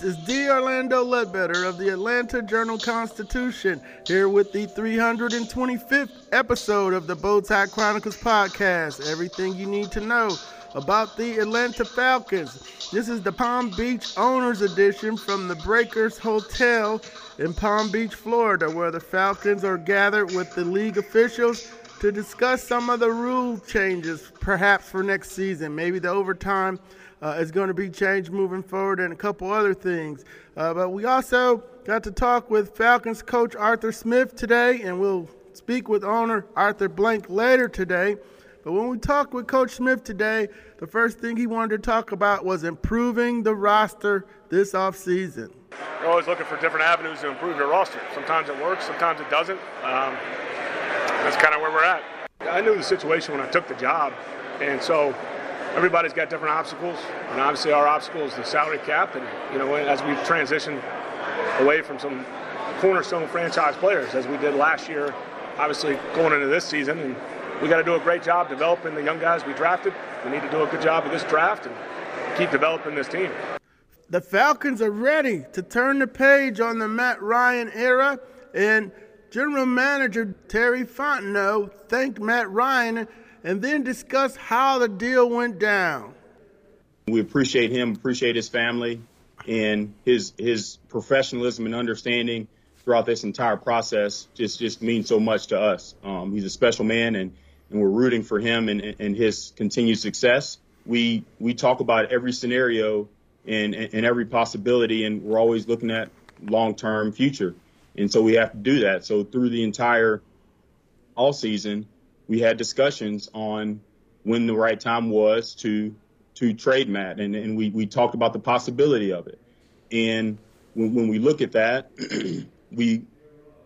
This is D. Orlando Ledbetter of the Atlanta Journal Constitution, here with the 325th episode of the Bowtie Chronicles podcast. Everything you need to know about the Atlanta Falcons. This is the Palm Beach Owners Edition from the Breakers Hotel in Palm Beach, Florida, where the Falcons are gathered with the league officials to discuss some of the rule changes, perhaps for next season. Maybe the overtime uh, is going to be changed moving forward and a couple other things. Uh, but we also got to talk with Falcons coach Arthur Smith today, and we'll speak with owner Arthur Blank later today. But when we talked with Coach Smith today, the first thing he wanted to talk about was improving the roster this offseason. You're always looking for different avenues to improve your roster. Sometimes it works, sometimes it doesn't. Um, that's kind of where we're at. I knew the situation when I took the job, and so everybody's got different obstacles, and obviously our obstacle is the salary cap. And you know, as we transition away from some cornerstone franchise players, as we did last year, obviously going into this season, and we got to do a great job developing the young guys we drafted. We need to do a good job of this draft and keep developing this team. The Falcons are ready to turn the page on the Matt Ryan era, and General Manager Terry Fontenot thanked Matt Ryan and then discussed how the deal went down. We appreciate him, appreciate his family, and his his professionalism and understanding throughout this entire process just just means so much to us. Um, he's a special man, and and we're rooting for him and, and his continued success. We we talk about every scenario and, and every possibility, and we're always looking at long term future, and so we have to do that. So through the entire all season, we had discussions on when the right time was to to trade Matt, and, and we, we talked about the possibility of it. And when, when we look at that, we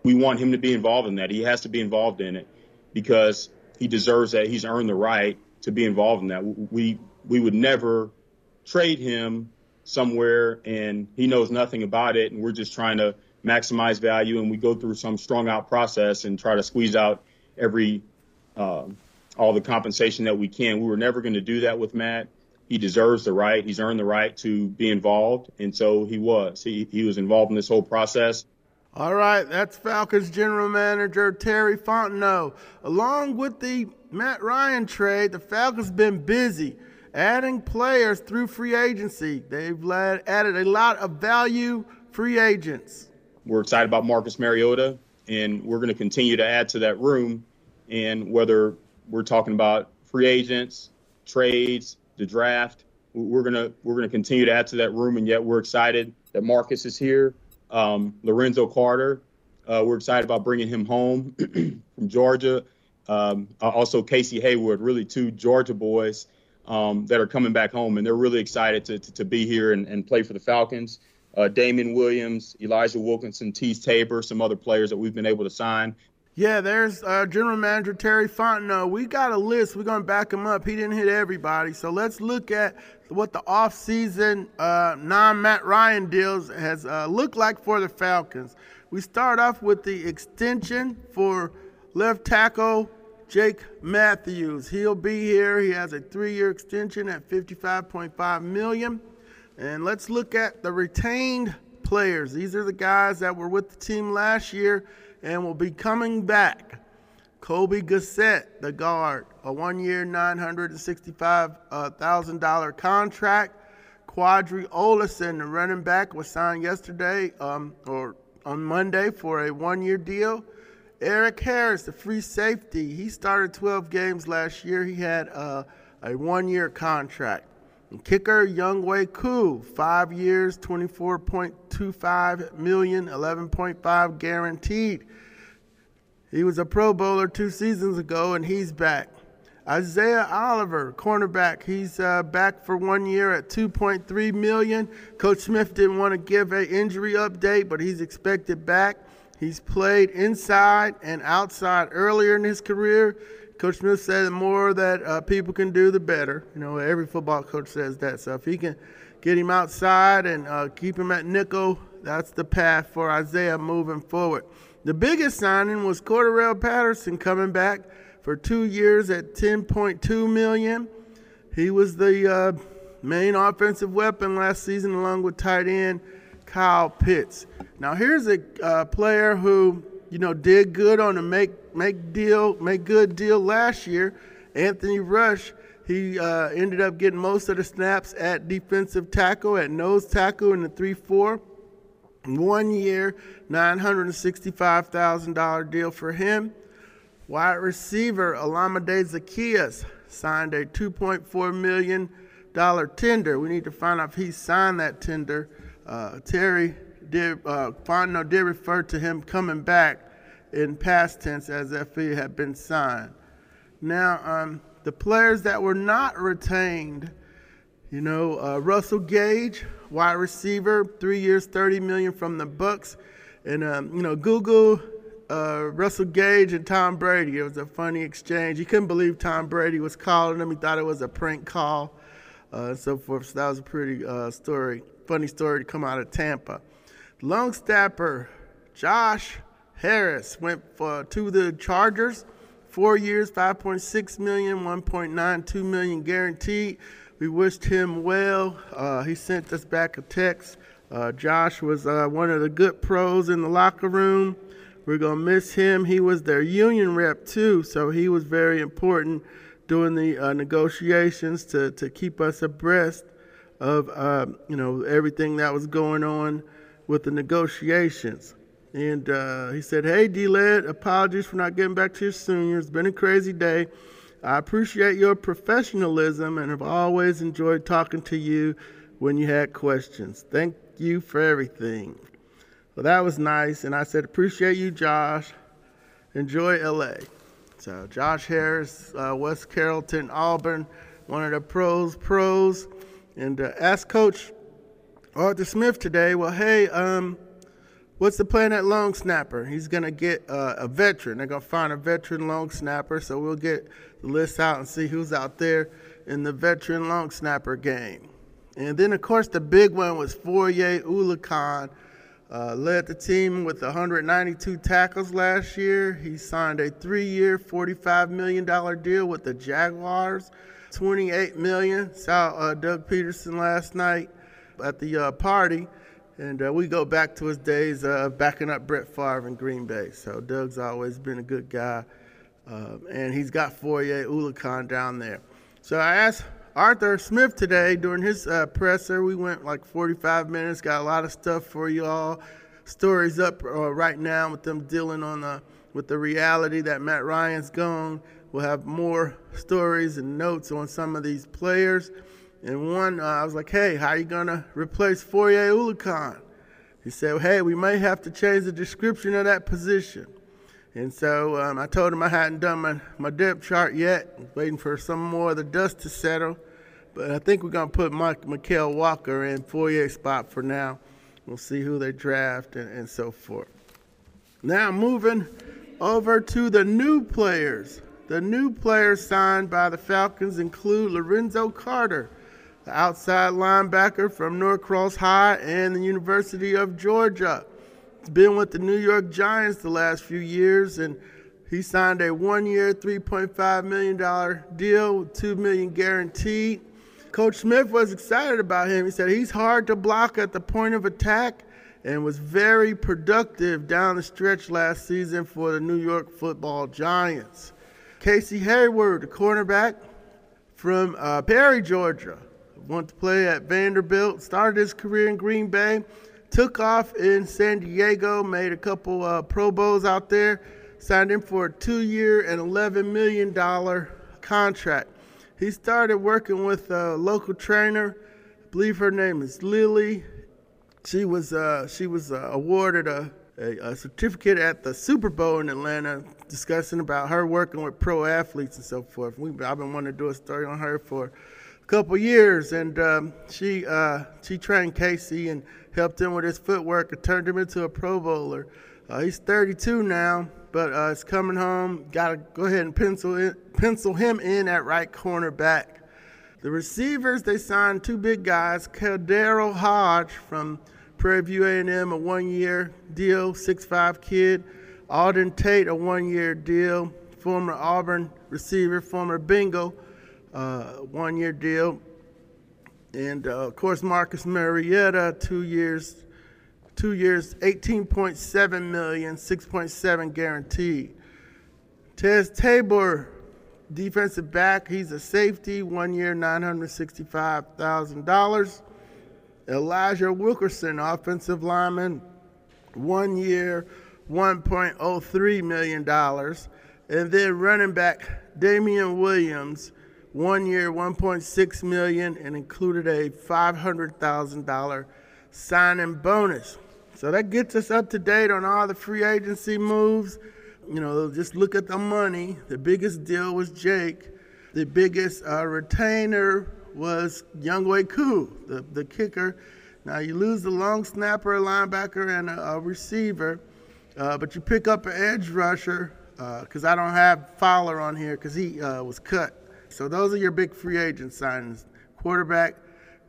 we want him to be involved in that. He has to be involved in it because he deserves that. He's earned the right to be involved in that. We we would never trade him somewhere and he knows nothing about it and we're just trying to maximize value and we go through some strung out process and try to squeeze out every uh, all the compensation that we can. We were never going to do that with Matt. He deserves the right. He's earned the right to be involved, and so he was. He he was involved in this whole process. All right, that's Falcons general manager Terry Fontenot. Along with the Matt Ryan trade, the Falcons been busy adding players through free agency. They've added a lot of value free agents. We're excited about Marcus Mariota, and we're going to continue to add to that room. And whether we're talking about free agents, trades, the draft, we're gonna we're gonna continue to add to that room. And yet we're excited that Marcus is here um, Lorenzo Carter, uh, we're excited about bringing him home from Georgia. Um, also, Casey Hayward, really two Georgia boys um, that are coming back home, and they're really excited to, to, to be here and, and, play for the Falcons. Uh, Damien Williams, Elijah Wilkinson, Teez Tabor, some other players that we've been able to sign. Yeah, there's uh, General Manager Terry Fontenot. We got a list. We're going to back him up. He didn't hit everybody. So let's look at what the offseason uh, non Matt Ryan deals has uh, looked like for the Falcons. We start off with the extension for left tackle Jake Matthews. He'll be here. He has a three-year extension at 55.5 million. And let's look at the retained players. These are the guys that were with the team last year and will be coming back. Colby Gossett, the guard, a one year, $965,000 contract. Qadree Ollison, the running back, was signed yesterday um, or on Monday for a one year deal. Erik Harris, the free safety, he started 12 games last year. He had uh, a one year contract. And kicker Younghoe Koo, five years, 24.25 million, 11.5 guaranteed. He was a Pro Bowler two seasons ago, and he's back. Isaiah Oliver, cornerback, he's uh, back for one year at 2.3 million. Coach Smith didn't want to give a injury update, but he's expected back. He's played inside and outside earlier in his career. Coach Smith said the more that uh, people can do, the better. You know, every football coach says that. So if he can get him outside and uh, keep him at nickel, that's the path for Isaiah moving forward. The biggest signing was Cordarrelle Patterson coming back for two years at 10.2 million. He was the uh, main offensive weapon last season, along with tight end Kyle Pitts. Now here's a uh, player who you know did good on a make make deal make good deal last year. Anthony Rush. He uh, ended up getting most of the snaps at defensive tackle, at nose tackle in the 3 4. One year, $965,000 deal for him. Wide receiver Olamide Zaccheaus signed a $2.4 million tender. We need to find out if he signed that tender. Uh, Terry did, uh, Fontenot did refer to him coming back in past tense as if he had been signed. Now, um, the players that were not retained, you know, uh, Russell Gage, wide receiver, three years, 30 million from the Bucks, and um, you know, Google uh, Russell Gage and Tom Brady. It was a funny exchange. He couldn't believe Tom Brady was calling him. He thought it was a prank call, uh, and so forth. So that was a pretty uh, story, funny story to come out of Tampa. Long snapper Josh Harris went for, to the Chargers. Four years, 5.6 million, 1.92 million guaranteed. We wished him well. Uh, he sent us back a text. Uh, Josh was uh, one of the good pros in the locker room. We're going to miss him. He was their union rep too, so he was very important during the uh, negotiations to, to keep us abreast of uh, you know everything that was going on with the negotiations. And uh, he said, "Hey, D-Led, apologies for not getting back to you sooner. It's been a crazy day. I appreciate your professionalism and have always enjoyed talking to you when you had questions. Thank you for everything." Well, that was nice. And I said, appreciate you, Josh. Enjoy LA. So Josh Harris, uh, West Carrollton, Auburn, one of the pros, pros. And uh, asked Coach Arthur Smith today, well, hey, um, what's the plan at long snapper? He's going to get uh, a veteran. They're going to find a veteran long snapper. So we'll get the list out and see who's out there in the veteran long snapper game. And then, of course, the big one was Foye Oluokun uh, led the team with 192 tackles last year. He signed a three-year, $45 million deal with the Jaguars. 28 million. Saw uh, Doug Pederson last night at the uh, party, and uh, we go back to his days of backing up Brett Favre in Green Bay. So Doug's always been a good guy, uh, and he's got Foye Oluokun down there. So I asked Arthur Smith today during his uh, presser. We went like 45 minutes, got a lot of stuff for you all. Stories up uh, right now with them dealing on the with the reality that Matt Ryan's gone. We'll have more stories and notes on some of these players. And one, uh, I was like, hey, how you going to replace Foye Oluokun? He said, hey, we may have to change the description of that position. And so um, I told him I hadn't done my, my depth chart yet, waiting for some more of the dust to settle. But I think we're going to put Mike Mykal Walker in Foye spot for now. We'll see who they draft and, and so forth. Now moving over to the new players. The new players signed by the Falcons include Lorenzo Carter, the outside linebacker from Norcross High and the University of Georgia. He's been with the New York Giants the last few years and he signed a one-year, $3.5 million deal with 2 million guaranteed. Coach Smith was excited about him. He said he's hard to block at the point of attack and was very productive down the stretch last season for the New York football Giants. Casey Hayward, the cornerback from uh, Perry, Georgia, went to play at Vanderbilt, started his career in Green Bay, took off in San Diego, made a couple uh, Pro Bowls out there, signed him for a two year and $11 million contract. He started working with a local trainer. I believe her name is Lily. She was uh, she was uh, awarded a a, a, certificate at the Super Bowl in Atlanta, discussing about her working with pro athletes and so forth. We, I've been wanting to do a story on her for couple years, and um, she uh, she trained Casey and helped him with his footwork and turned him into a Pro Bowler. Uh, he's 32 now, but uh, it's coming home. Got to go ahead and pencil it, pencil him in at right cornerback. The receivers they signed two big guys, KhaDarel Hodge from Prairie View A&M, a one-year deal, six-five kid. Auden Tate, a one-year deal. Former Auburn receiver, former uh, one-year deal. And uh, of course, Marcus Mariota, two years, two years, 18.7 million, 6.7 guaranteed. Teez Tabor, defensive back, he's a safety, one year, $965,000. Elijah Wilkinson, offensive lineman, one year, $1.03 million. And then running back Damien Williams, one year, 1.6 million, and included a $500,000 signing bonus. So that gets us up to date on all the free agency moves. You know, just look at the money. The biggest deal was Jake. The biggest uh, retainer was Younghoe Koo, the, the kicker. Now you lose the long snapper, a linebacker, and a, a receiver, uh, but you pick up an edge rusher because uh, I don't have Fowler on here because he uh, was cut. So those are your big free agent signings: quarterback,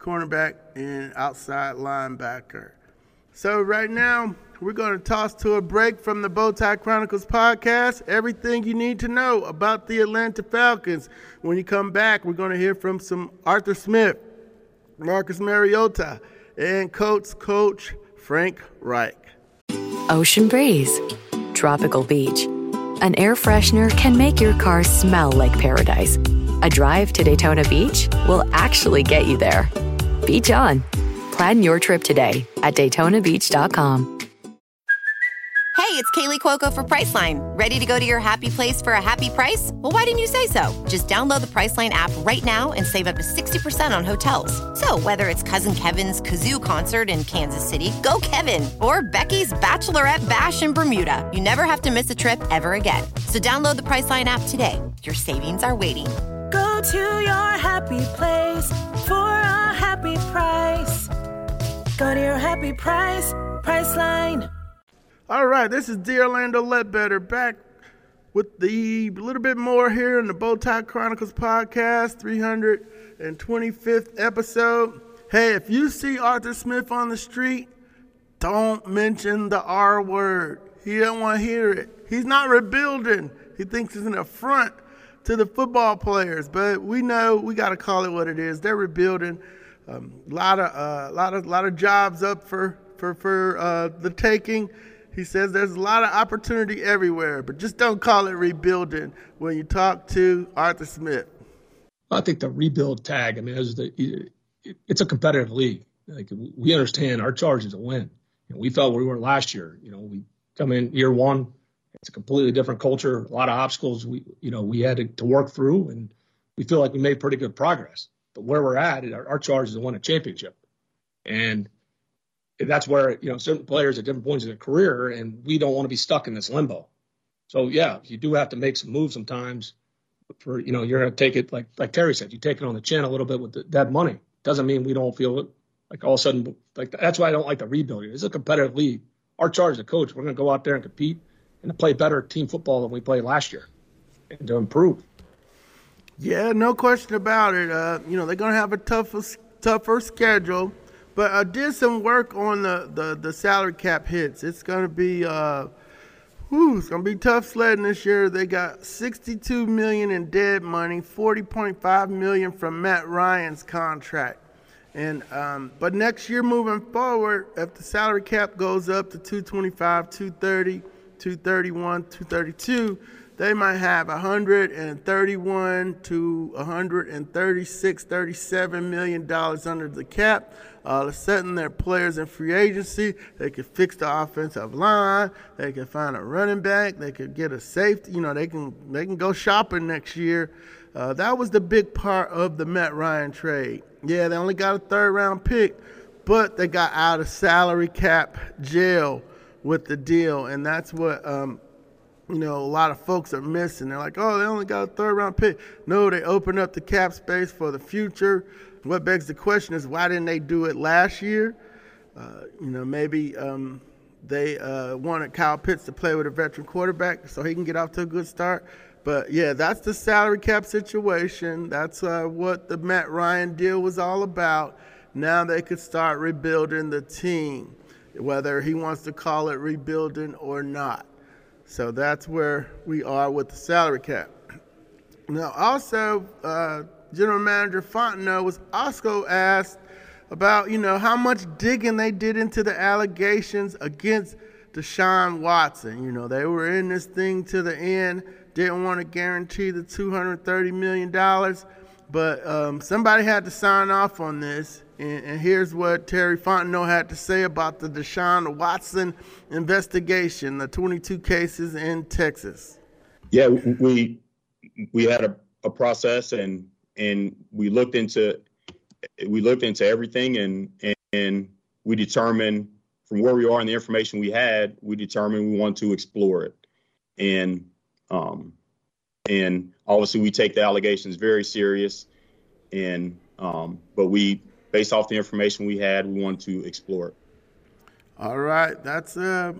cornerback, and outside linebacker. So right now we're going to toss to a break from the Bowtie Chronicles podcast. Everything you need to know about the Atlanta Falcons. When you come back, we're going to hear from some Arthur Smith, Marcus Mariota, and Coach Coach Frank Reich. Ocean breeze, tropical beach. An air freshener can make your car smell like paradise. A drive to Daytona Beach will actually get you there. Beach on. Plan your trip today at DaytonaBeach.com. Hey, it's Kaley Cuoco for Priceline. Ready to go to your happy place for a happy price? Well, why didn't you say so? Just download the Priceline app right now and save up to 60% on hotels. So, whether it's Cousin Kevin's Kazoo concert in Kansas City, go Kevin, or Becky's Bachelorette Bash in Bermuda, you never have to miss a trip ever again. So, download the Priceline app today. Your savings are waiting. To your happy place for a happy price. Go to your happy price, Priceline. All right, this is D. Orlando Ledbetter back with the little bit more here in the Bowtie Chronicles podcast, 325th episode. Hey, if you see Arthur Smith on the street, don't mention the R word. He don't want to hear it. He's not rebuilding. He thinks it's an affront to the football players, but we know we got to call it what it is. They're rebuilding. A um, lot of, uh, lot of, lot of jobs up for for for uh, the taking he says there's a lot of opportunity everywhere, but just don't call it rebuilding when you talk to Arthur Smith. I think the rebuild tag, I mean, it's, the, it's a competitive league. Like we understand our charge is to win. Know, we felt we were last year. You know, we come in year one, it's a completely different culture, a lot of obstacles we, you know, we had to, to work through, and we feel like we made pretty good progress. But where we're at, our, our charge is to win a championship. And that's where you know certain players at different points in their career, and we don't want to be stuck in this limbo. So yeah, you do have to make some moves sometimes. For you know, you're going to take it like like Terry said, you take it on the chin a little bit with the, that money. Doesn't mean we don't feel it. Like all of a sudden, like that's why I don't like the rebuilding. It's a competitive league. Our charge a coach, we're going to go out there and compete and to play better team football than we played last year, and to improve. Yeah, no question about it. Uh, you know, they're going to have a tougher tougher schedule. But I did some work on the, the, the salary cap hits. It's going to be, uh, whew, it's to be tough sledding this year. They got 62 million in dead money, 40.5 million from Matt Ryan's contract. And um, but next year moving forward, if the salary cap goes up to 225, 230, 231, 232, they might have 131 to 136, 37 million dollars under the cap. Uh, setting their players in free agency. They could fix the offensive line. They could find a running back. They could get a safety. You know, they can they can go shopping next year. Uh, that was the big part of the Matt Ryan trade. Yeah, they only got a third round pick, but they got out of salary cap jail with the deal, and that's what um, you know a lot of folks are missing. They're like, oh, they only got a third round pick. No, they opened up the cap space for the future. What begs the question is, why didn't they do it last year? Uh, you know, maybe um, they uh, wanted Kyle Pitts to play with a veteran quarterback so he can get off to a good start. But yeah, that's the salary cap situation. That's uh, what the Matt Ryan deal was all about. Now they could start rebuilding the team, whether he wants to call it rebuilding or not. So that's where we are with the salary cap. Now, also, uh, General Manager Fontenot was also asked about, you know, how much digging they did into the allegations against Deshaun Watson. You know, they were in this thing to the end, didn't want to guarantee the $230 million, but um, somebody had to sign off on this. And, and, here's what Terry Fontenot had to say about the Deshaun Watson investigation, the 22 cases in Texas. Yeah, we we had a, a process and and we looked into we looked into everything and, and we determined from where we are and the information we had, we determined we want to explore it. And um, and obviously we take the allegations very serious. And um, but we, based off the information we had, we wanted to explore it. All right, that's uh,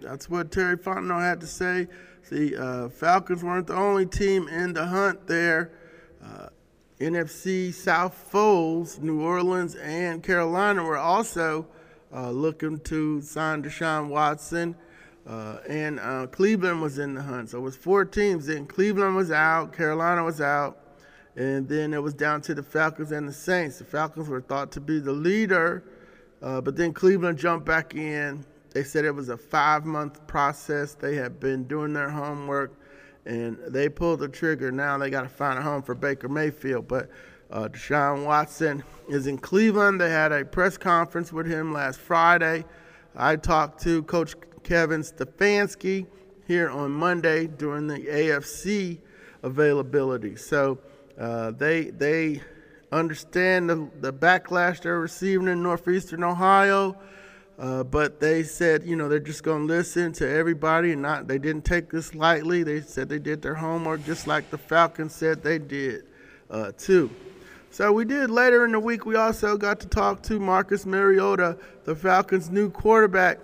that's what Terry Fontenot had to say. The uh, Falcons weren't the only team in the hunt there. Uh, NFC South foes, New Orleans and Carolina were also uh, looking to sign Deshaun Watson. Uh, and uh, Cleveland was in the hunt. So it was four teams. Then Cleveland was out, Carolina was out, and then it was down to the Falcons and the Saints. The Falcons were thought to be the leader, uh, but then Cleveland jumped back in. They said it was a five month process. They had been doing their homework and they pulled the trigger. Now they got to find a home for Baker Mayfield. But uh, Deshaun Watson is in Cleveland. They had a press conference with him last Friday. I talked to Coach Kevin Stefanski here on Monday during the AFC availability. So uh, they they understand the, the backlash they're receiving in northeastern Ohio. Uh, but they said, you know, they're just going to listen to everybody and not, they didn't take this lightly. They said they did their homework just like the Falcons said they did, uh, too. So we did later in the week, we also got to talk to Marcus Mariota, the Falcons' new quarterback.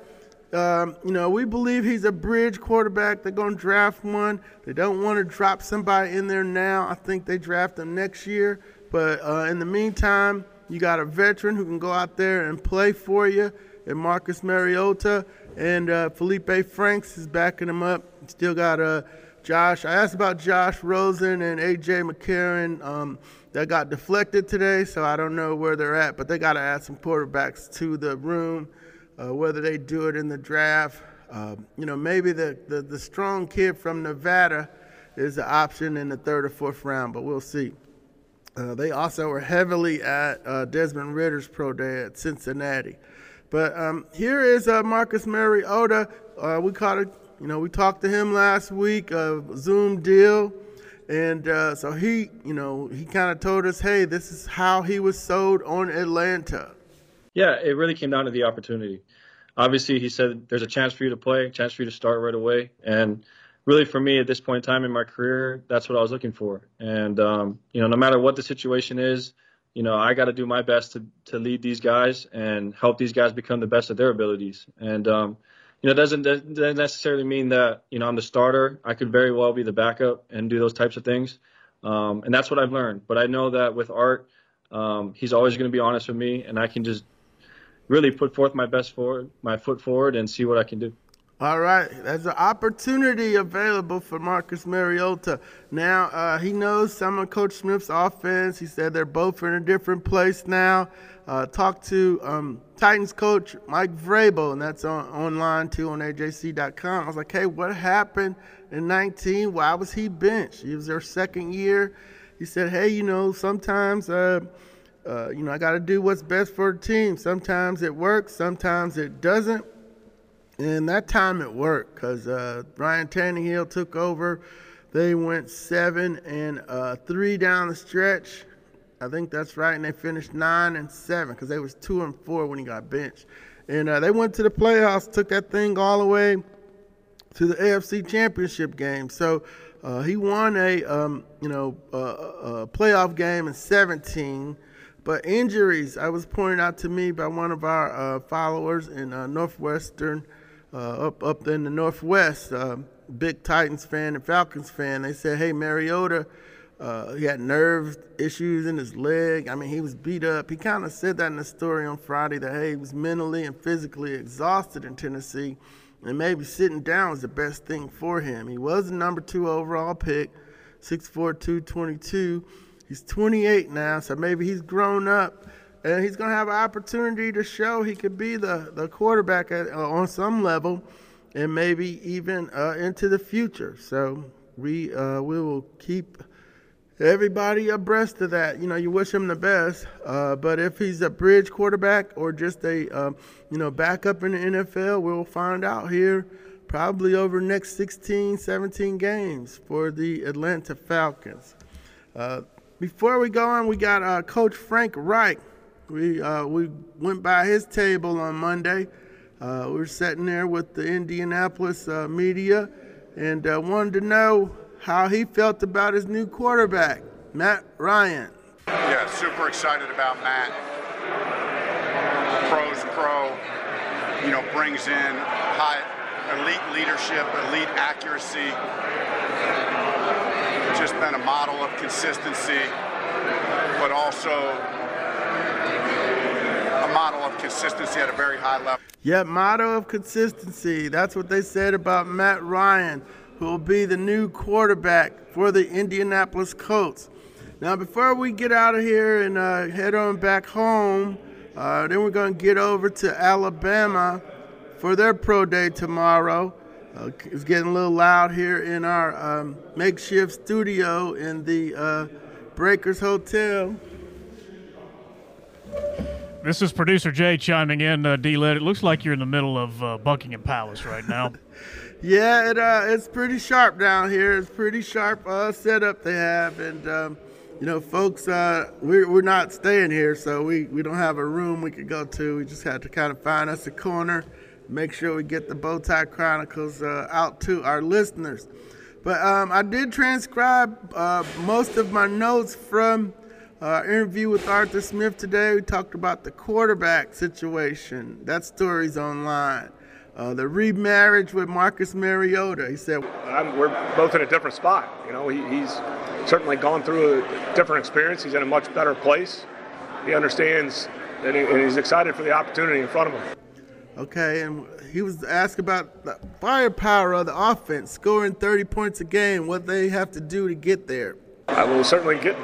Um, you know, we believe he's a bridge quarterback. They're going to draft one. They don't want to drop somebody in there now. I think they draft him next year. But uh, in the meantime, you got a veteran who can go out there and play for you and Marcus Mariota and uh, Felipe Franks is backing him up. Still got uh, Josh. I asked about Josh Rosen and AJ McCarron. Um, that got deflected today, so I don't know where they're at. But they got to add some quarterbacks to the room. Uh, whether they do it in the draft, uh, you know, maybe the, the the strong kid from Nevada is an option in the third or fourth round, but we'll see. Uh, they also were heavily at uh, Desmond Ridder's pro day at Cincinnati. But um, here is uh, Marcus Mariota. Uh, we caught it, you know, we talked to him last week, a Zoom deal. And uh, so he, you know, he kind of told us, hey, this is how he was sold on Atlanta. Yeah, it really came down to the opportunity. Obviously, he said there's a chance for you to play, chance for you to start right away. And really, for me at this point in time in my career, that's what I was looking for. And, um, you know, no matter what the situation is, you know, I got to do my best to to lead these guys and help these guys become the best of their abilities. And um, you know, it doesn't, doesn't necessarily mean that you know I'm the starter. I could very well be the backup and do those types of things. Um, and that's what I've learned. But I know that with Art, um, he's always going to be honest with me, and I can just really put forth my best forward, my foot forward, and see what I can do. All right, there's an opportunity available for Marcus Mariota. Now, uh, he knows some of Coach Smith's offense. He said they're both in a different place now. Uh, talked to um, Titans coach Mike Vrabel, and that's on, online too on AJC.com. I was like, hey, what happened in 19? Why was he benched? He was their second year. He said, hey, you know, sometimes, uh, uh you know, I got to do what's best for the team. Sometimes it works, sometimes it doesn't and that time it worked because uh, Ryan Tannehill took over. They went seven and uh, three down the stretch. I think that's right, and they finished nine and seven because they was two and four when he got benched. and uh, they went to the playoffs, took that thing all the way to the AFC Championship game. So uh, he won a um, you know a playoff game in 17. But injuries, I was pointed out to me by one of our uh, followers in uh, Northwestern, uh, up up in the Northwest, uh, big Titans fan and Falcons fan. They said, "Hey, Mariota." Uh, he had nerve issues in his leg. I mean, he was beat up. He kind of said that in the story on Friday that hey, he was mentally and physically exhausted in Tennessee, and maybe sitting down was the best thing for him. He was the number two overall pick, 6'4", 222. He's 28 now, so maybe he's grown up, and he's gonna have an opportunity to show he could be the the quarterback at, uh, on some level, and maybe even uh, into the future. So we uh, we will keep everybody abreast of that. You know, you wish him the best, uh, but if he's a bridge quarterback or just a um, you know backup in the NFL, we'll find out here probably over next 16, 17 games for the Atlanta Falcons. Uh, before we go on, we got uh, Coach Frank Reich. We uh, we went by his table on Monday. Uh, we were sitting there with the Indianapolis uh, media and wanted to know how he felt about his new quarterback, Matt Ryan. Yeah, super excited about Matt. Pros pro, you know, brings in high elite leadership, elite accuracy. Just been a model of consistency, but also a model of consistency at a very high level. Yeah, motto of consistency. That's what they said about Matt Ryan who will be the new quarterback for the Indianapolis Colts. Now, before we get out of here and uh, head on back home, uh, then we're going to get over to Alabama for their pro day tomorrow. Uh, it's getting a little loud here in our um, makeshift studio in the uh, Breakers Hotel. This is producer Jay chiming in. Uh, D-Led, it looks like you're in the middle of uh, Buckingham Palace right now. Yeah, it, uh, it's pretty sharp down here. It's pretty sharp uh, setup they have, and um, you know, folks, uh, we're we're not staying here, so we we don't have a room we could go to. We just had to kind of find us a corner, make sure we get the Bowtie Chronicles uh, out to our listeners. But um, I did transcribe uh, most of my notes from. Uh, interview with Arthur Smith today. We talked about the quarterback situation. That story's online. Uh, the remarriage with Marcus Mariota. He said, "We're both in a different spot. You know, he, he's certainly gone through a different experience. He's in a much better place. He understands, that he, and he's excited for the opportunity in front of him." Okay, and he was asked about the firepower of the offense, scoring 30 points a game, what they have to do to get there. I will certainly get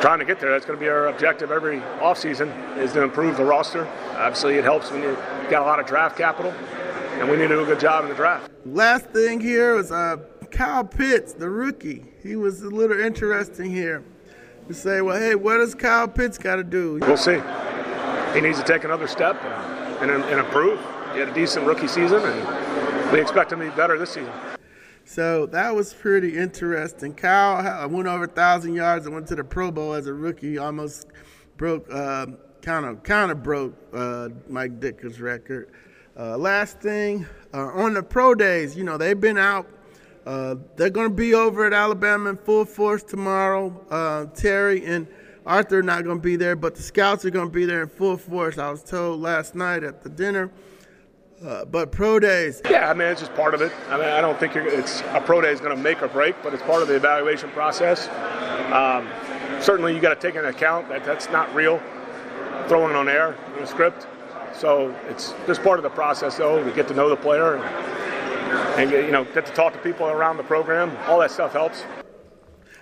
trying to get there. That's going to be our objective every offseason is to improve the roster. Obviously, it helps when you got a lot of draft capital and we need to do a good job in the draft. Last thing here was uh, Kyle Pitts, the rookie. He was a little interesting here. To say, well, hey, what does Kyle Pitts got to do? We'll see. He needs to take another step and, and, improve. He had a decent rookie season, and we expect him to be better this season. So that was pretty interesting. Kyle went over a thousand yards and went to the Pro Bowl as a rookie. Almost broke, kind of, kind of broke uh, Mike Ditka's record. Uh, last thing, uh, on the pro days, you know, they've been out. Uh, they're going to be over at Alabama in full force tomorrow. Uh, Terry and Arthur not going to be there, but the scouts are going to be there in full force. I was told last night at the dinner. Uh, but pro days. Yeah, I mean it's just part of it. I mean I don't think it's a pro day is going to make or break, but it's part of the evaluation process. Um, certainly, you got to take into account that that's not real. Throwing it on air in a script. So it's just part of the process, though, to get to know the player and, and you know get to talk to people around the program. All that stuff helps.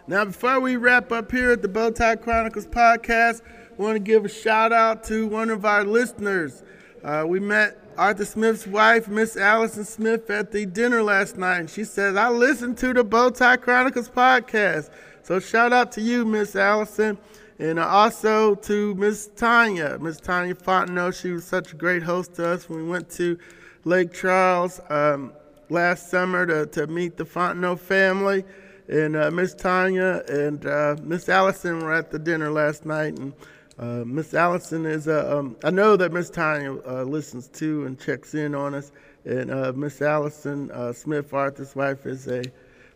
Now, before we wrap up here at the Bowtie Chronicles podcast, I want to give a shout out to one of our listeners. Uh, we met Arthur Smith's wife, Miss Allison Smith, at the dinner last night, and she says, I listened to the Bowtie Chronicles podcast. So shout out to you, Miss Allison. And also to Miss Tanya, Miss Tanya Fontenot. She was such a great host to us when we went to Lake Charles um, last summer to, to meet the Fontenot family. And uh, Miss Tanya and uh, Miss Allison were at the dinner last night, and Uh, Miss Allison is, uh, um, I know that Miss Tanya uh, listens to and checks in on us. And uh, Miss Allison Smith, Arthur's wife, is a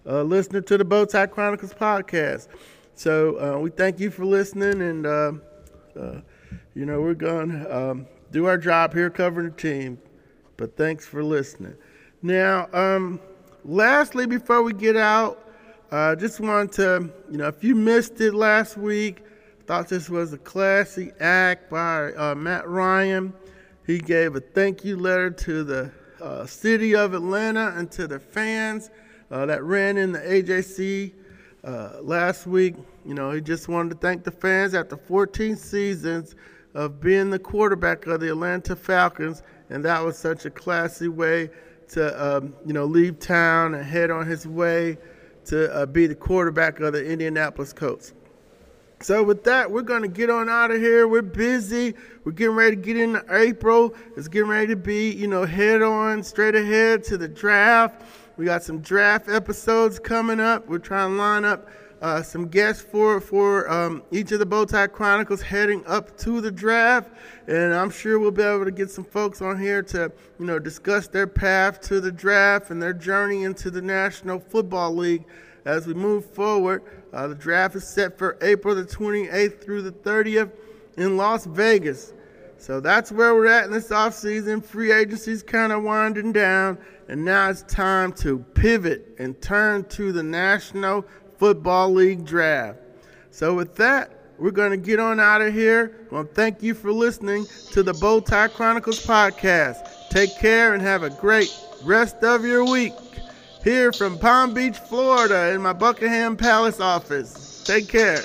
listener to the Bowtie Chronicles podcast. So we thank you for listening. And, you know, we're going to um, do our job here covering the team. But thanks for listening. Now, um, lastly, before we get out, I just want to, you know, if you missed it last week, Thought this was a classy act by uh, Matt Ryan. He gave a thank you letter to the uh, city of Atlanta and to the fans uh, that ran in the AJC uh, last week. You know, he just wanted to thank the fans after 14 seasons of being the quarterback of the Atlanta Falcons, and that was such a classy way to, um, you know, leave town and head on his way to uh, be the quarterback of the Indianapolis Colts. So with that, we're gonna get on out of here. We're busy. We're getting ready to get into April. It's getting ready to be, you know, head on, straight ahead to the draft. We got some draft episodes coming up. We're trying to line up uh, some guests for for um, each of the Bowtie Chronicles heading up to the draft, and I'm sure we'll be able to get some folks on here to you know discuss their path to the draft and their journey into the National Football League as we move forward. Uh, the draft is set for April the 28th through the 30th in Las Vegas. So that's where we're at in this offseason. Free agency's kind of winding down, and now it's time to pivot and turn to the National Football League draft. So with that, we're going to get on out of here. Well, thank you for listening to the Bowtie Chronicles podcast. Take care and have a great rest of your week here from Palm Beach, Florida, in my Buckingham Palace office. Take care.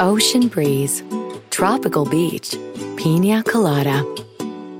Ocean breeze, tropical beach, pina colada.